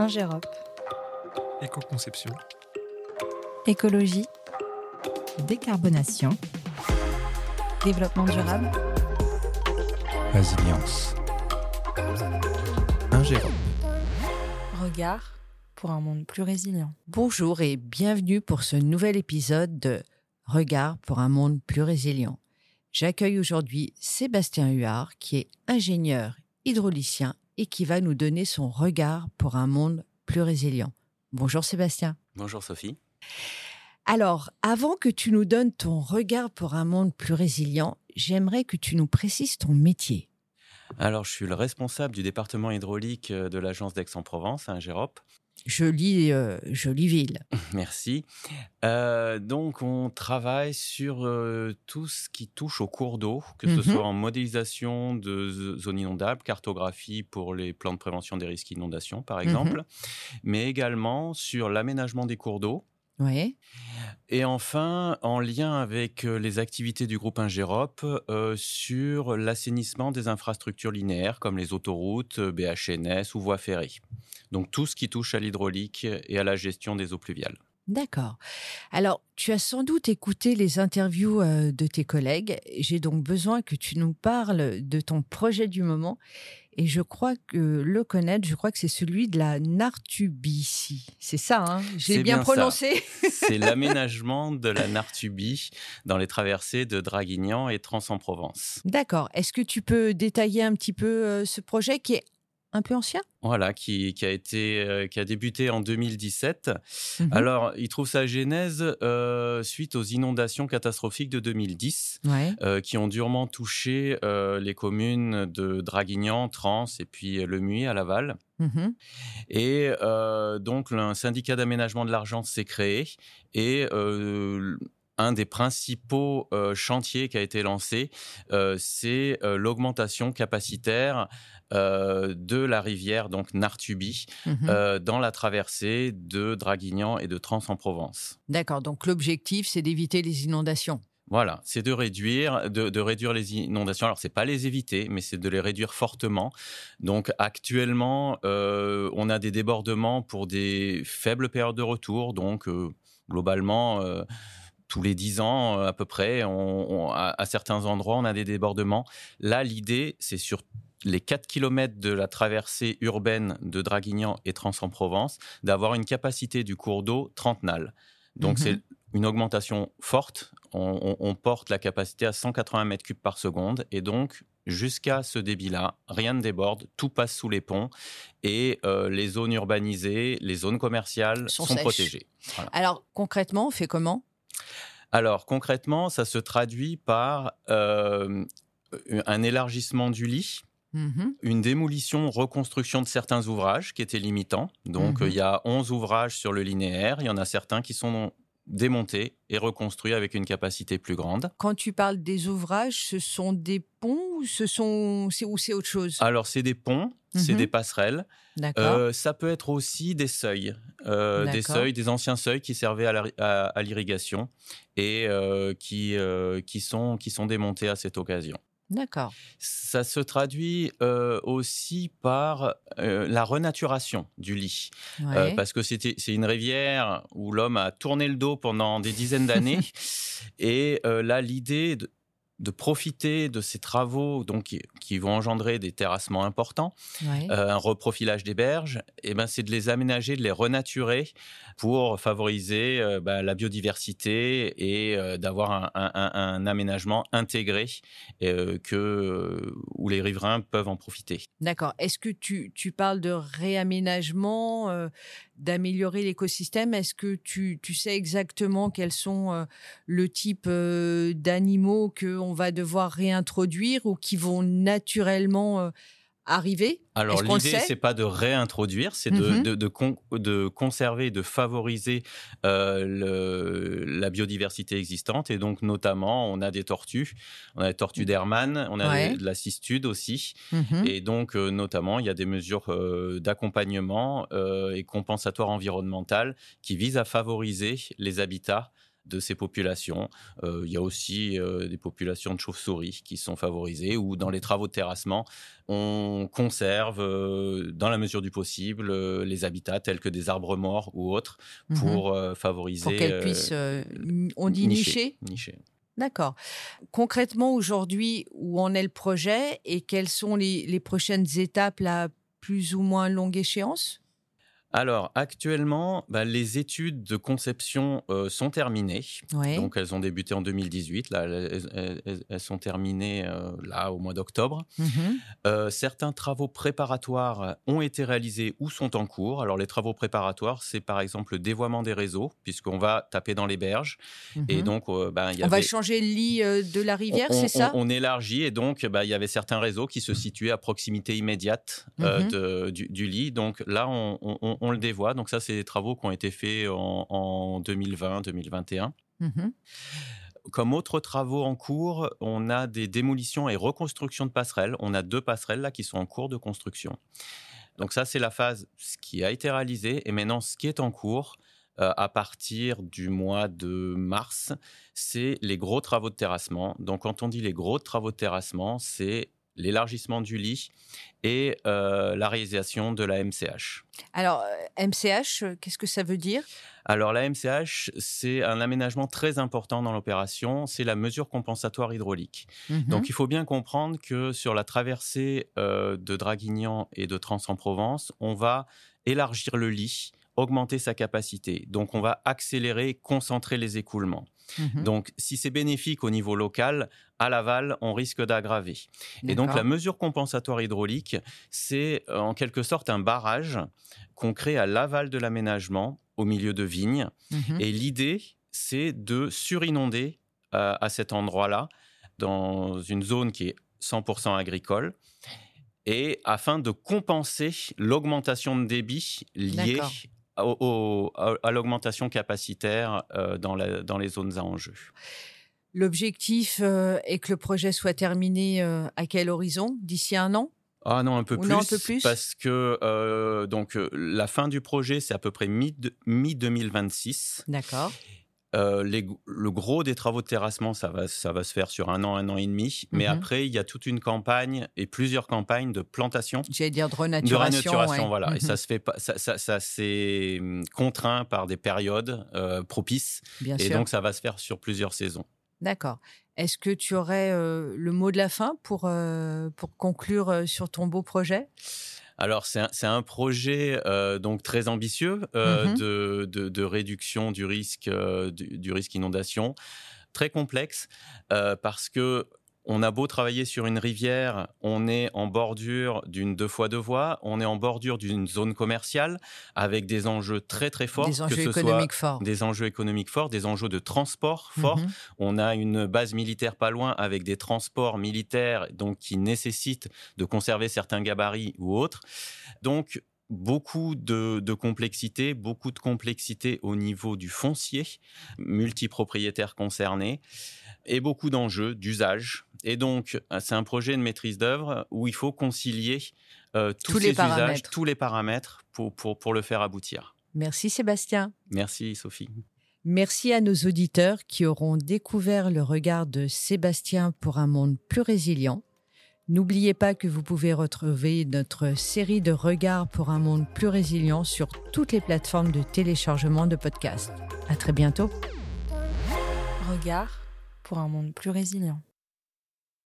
Ingérop. Éco-conception. Écologie. Décarbonation. Développement durable. Résilience. Ingérop. Regard pour un monde plus résilient. Bonjour et bienvenue pour ce nouvel épisode de Regard pour un monde plus résilient. J'accueille aujourd'hui Sébastien Huard, qui est ingénieur hydraulicien et qui va nous donner son regard pour un monde plus résilient. Bonjour Sébastien. Bonjour Sophie. Alors, avant que tu nous donnes ton regard pour un monde plus résilient, j'aimerais que tu nous précises ton métier. Alors, je suis le responsable du département hydraulique euh, de l'agence d'Aix-en-Provence, à Ingérop. Jolie, euh, jolie ville. Merci. Euh, donc, on travaille sur euh, tout ce qui touche aux cours d'eau, que Mhm. ce soit en modélisation de zones inondables, cartographie pour les plans de prévention des risques d'inondation, par exemple, mais également sur l'aménagement des cours d'eau. Oui. Et enfin, en lien avec les activités du groupe Ingérop, euh, sur l'assainissement des infrastructures linéaires comme les autoroutes, BHNS ou voies ferrées. Donc tout ce qui touche à l'hydraulique et à la gestion des eaux pluviales. D'accord. Alors, tu as sans doute écouté les interviews euh, de tes collègues. J'ai donc besoin que tu nous parles de ton projet du moment. Et je crois que le connaître, je crois que c'est celui de la Nartubicie. C'est ça, hein? J'ai bien, prononcé C'est l'aménagement de la Nartubie dans les traversées de Draguignan et Trans-en-Provence. D'accord. Est-ce que tu peux détailler un petit peu euh, ce projet qui est un peu ancien? Voilà, qui, qui a été, euh, qui a débuté en 2017. Mhm. Alors, il trouve sa genèse euh, suite aux inondations catastrophiques de 2010. Ouais. euh, qui ont durement touché les communes de Draguignan, Trans et puis euh, Le Muy à Laval. Mhm. Et donc, un syndicat d'aménagement de l'argent s'est créé et un des principaux euh, chantiers qui a été lancé, euh, c'est euh, l'augmentation capacitaire de la rivière, donc Nartubi, Mhm. dans la traversée de Draguignan et de Trans-en-Provence. D'accord. Donc, l'objectif, c'est d'éviter les inondations. Voilà, c'est de réduire, de, de réduire les inondations. Alors, c'est pas les éviter, mais c'est de les réduire fortement. Donc, actuellement, on a des débordements pour des faibles périodes de retour. Donc, globalement, tous les 10 ans euh, à peu près, on, on- à, à certains endroits, on a des débordements. Là, l'idée, c'est sur les 4 km de la traversée urbaine de Draguignan et Trans-en-Provence, d'avoir une capacité du cours d'eau 30 nales. Donc, Mhm. c'est une augmentation forte. On, porte la capacité à 180 mètres cubes par seconde. Et donc, jusqu'à ce débit-là, rien ne déborde, tout passe sous les ponts. Et euh, les zones urbanisées, les zones commerciales Sont protégées. Alors, concrètement, on fait comment? Alors, concrètement, ça se traduit par euh, un élargissement du lit. Mhm. Une démolition, reconstruction de certains ouvrages qui étaient limitants. Donc, euh, il y a 11 ouvrages sur le linéaire. Il y en a certains qui sont démontés et reconstruits avec une capacité plus grande. Quand tu parles des ouvrages, ce sont des ponts ou ce sont c'est ou c'est autre chose? Alors, c'est des ponts, c'est Mhm. des passerelles. Euh, ça peut être aussi des seuils, euh, des seuils, des anciens seuils qui servaient à la- à à l'irrigation et euh, qui, qui, sont, qui sont démontés à cette occasion. D'accord. Ça se traduit euh, aussi par euh, la renaturation du lit. Ouais. Euh, parce que c'était- c'est une rivière où l'homme a tourné le dos pendant des dizaines d'années. et là, l'idée de, de profiter de ces travaux donc, qui, qui vont engendrer des terrassements importants, Ouais. euh, un reprofilage des berges, et ben, c'est de les aménager, de les renaturer pour favoriser euh, bah, la biodiversité et euh, d'avoir un, un- aménagement intégré que, où les riverains peuvent en profiter. D'accord. Est-ce que tu, tu parles de réaménagement, d'améliorer l'écosystème? Est-ce que tu, tu sais exactement quels sont le type d'animaux qu'on va devoir réintroduire ou qui vont naturellement euh, arriver? Alors l'idée, c'est pas de réintroduire, c'est de, Mhm. de, de, con- de conserver, de favoriser euh, le- la biodiversité existante. Et donc notamment, on a des tortues, on a des tortues d'Hermann, on a Ouais. de la cistude aussi. Mhm. Et donc euh, notamment, il y a des mesures euh, d'accompagnement et compensatoires environnementales qui visent à favoriser les habitats de ces populations. Euh, il y a aussi euh, des populations de chauves-souris qui sont favorisées ou dans les travaux de terrassement, on conserve dans la mesure du possible les habitats tels que des arbres morts ou autres Mhm. pour favoriser. Pour qu'elles puissent, euh, on dit nicher. nicher. D'accord. Concrètement, aujourd'hui, où en est le projet et quelles sont les, les prochaines étapes à plus ou moins longue échéance? Alors, actuellement, bah, les études de conception euh, sont terminées. Ouais. Donc, elles ont débuté en 2018. Là, elles, elles- elles- elles sont terminées euh, là au mois d'octobre. Mhm. Euh, certains travaux préparatoires ont été réalisés ou sont en cours. Alors, les travaux préparatoires, c'est par exemple le dévoiement des réseaux, puisqu'on va taper dans les berges. Et Mhm. donc, y on va changer le lit de la rivière, c'est ça on- on élargit et donc bah, il y avait certains réseaux qui se situaient à proximité immédiate de- du, du lit. Donc là, on, on- on le dévoie. Donc ça, c'est des travaux qui ont été faits en, en 2020-2021. Mhm. Comme autres travaux en cours, on a des démolitions et reconstructions de passerelles. On a deux passerelles là qui sont en cours de construction. Donc ça, c'est la phase ce qui a été réalisé. Et maintenant, ce qui est en cours, euh, à partir du mois de mars, c'est les gros travaux de terrassement. Donc quand on dit les gros travaux de terrassement, c'est l'élargissement du lit et euh, la réalisation de la MCH. Alors, euh, MCH, euh, qu'est-ce que ça veut dire? Alors la MCH, c'est un aménagement très important dans l'opération, c'est la mesure compensatoire hydraulique. Mhm. Donc il faut bien comprendre que sur la traversée euh, de Draguignan et de Trans-en-Provence, on va élargir le lit, augmenter sa capacité. Donc on va accélérer, concentrer les écoulements. Mhm. Donc si c'est bénéfique au niveau local, à l'aval, on risque d'aggraver. Et donc la mesure compensatoire hydraulique, c'est euh, en quelque sorte un barrage qu'on crée à l'aval de l'aménagement, au milieu de vignes. Mhm. Et l'idée, c'est de surinonder euh, à cet endroit-là, dans une zone qui est 100% agricole, et afin de compenser l'augmentation de débit liée. Au- au- à, l'augmentation capacitaire euh, dans, la- dans les zones à enjeu. L'objectif euh, est que le projet soit terminé euh, à quel horizon? D'ici un an? Ah non, un peu, plus, non, un peu plus? Parce que euh, donc, la fin du projet, c'est à peu près mi- mi-2026. D'accord. Euh, les- le gros des travaux de terrassement, ça va, ça va se faire sur un an, un an et demi. Mais Mhm. après, il y a toute une campagne et plusieurs campagnes de plantation. J'allais dire de De renaturation. renaturation, ouais. voilà. Et Mhm. ça se fait pas, ça, ça, ça c'est hum, contraint par des périodes euh, propices. Bien Et sûr. donc, ça va se faire sur plusieurs saisons. D'accord. Est-ce que tu aurais euh, le mot de la fin pour, pour conclure sur ton beau projet? Alors, c'est un, projet euh, donc très ambitieux euh, Mhm. de, de- de réduction du risque, euh, du, du risque inondation, très complexe euh, parce que on a beau travailler sur une rivière, on est en bordure d'une deux fois deux voies, on est en bordure d'une zone commerciale avec des enjeux très très forts, Des que enjeux ce économiques soit forts. des enjeux économiques forts, des enjeux de transport forts. Mhm. On a une base militaire pas loin avec des transports militaires donc qui nécessitent de conserver certains gabarits ou autres. Donc beaucoup de, de complexité, beaucoup de complexité au niveau du foncier, multipropriétaires concernés, et beaucoup d'enjeux d'usage. Et donc, c'est un projet de maîtrise d'œuvre où il faut concilier euh, tous, Tous les ces usages, paramètres. tous les paramètres pour, pour, pour le faire aboutir. Merci Sébastien. Merci Sophie. Merci à nos auditeurs qui auront découvert le regard de Sébastien pour un monde plus résilient. N'oubliez pas que vous pouvez retrouver notre série de regards pour un monde plus résilient sur toutes les plateformes de téléchargement de podcasts. À très bientôt. Regard pour un monde plus résilient.